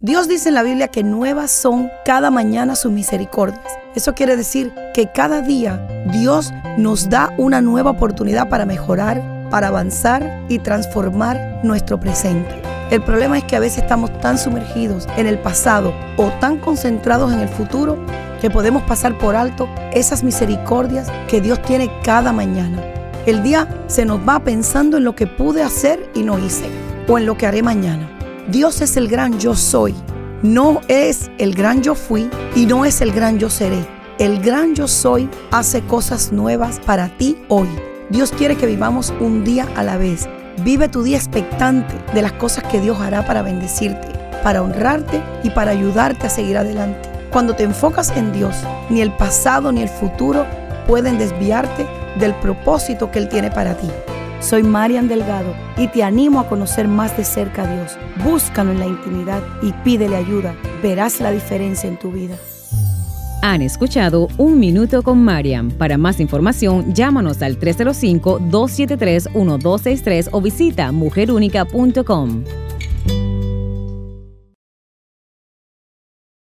Dios dice en la Biblia que nuevas son cada mañana sus misericordias. Eso quiere decir que cada día Dios nos da una nueva oportunidad para mejorar, para avanzar y transformar nuestro presente. El problema es que a veces estamos tan sumergidos en el pasado o tan concentrados en el futuro que podemos pasar por alto esas misericordias que Dios tiene cada mañana. El día se nos va pensando en lo que pude hacer y no hice o en lo que haré mañana. Dios es el gran yo soy. No es el gran yo fui y no es el gran yo seré. El gran yo soy hace cosas nuevas para ti hoy. Dios quiere que vivamos un día a la vez. Vive tu día expectante de las cosas que Dios hará para bendecirte, para honrarte y para ayudarte a seguir adelante. Cuando te enfocas en Dios, ni el pasado ni el futuro pueden desviarte del propósito que Él tiene para ti. Soy Marian Delgado y te animo a conocer más de cerca a Dios. Búscalo en la intimidad y pídele ayuda. Verás la diferencia en tu vida. Han escuchado Un Minuto con Mariam. Para más información, llámanos al 305-273-1263 o visita mujerúnica.com.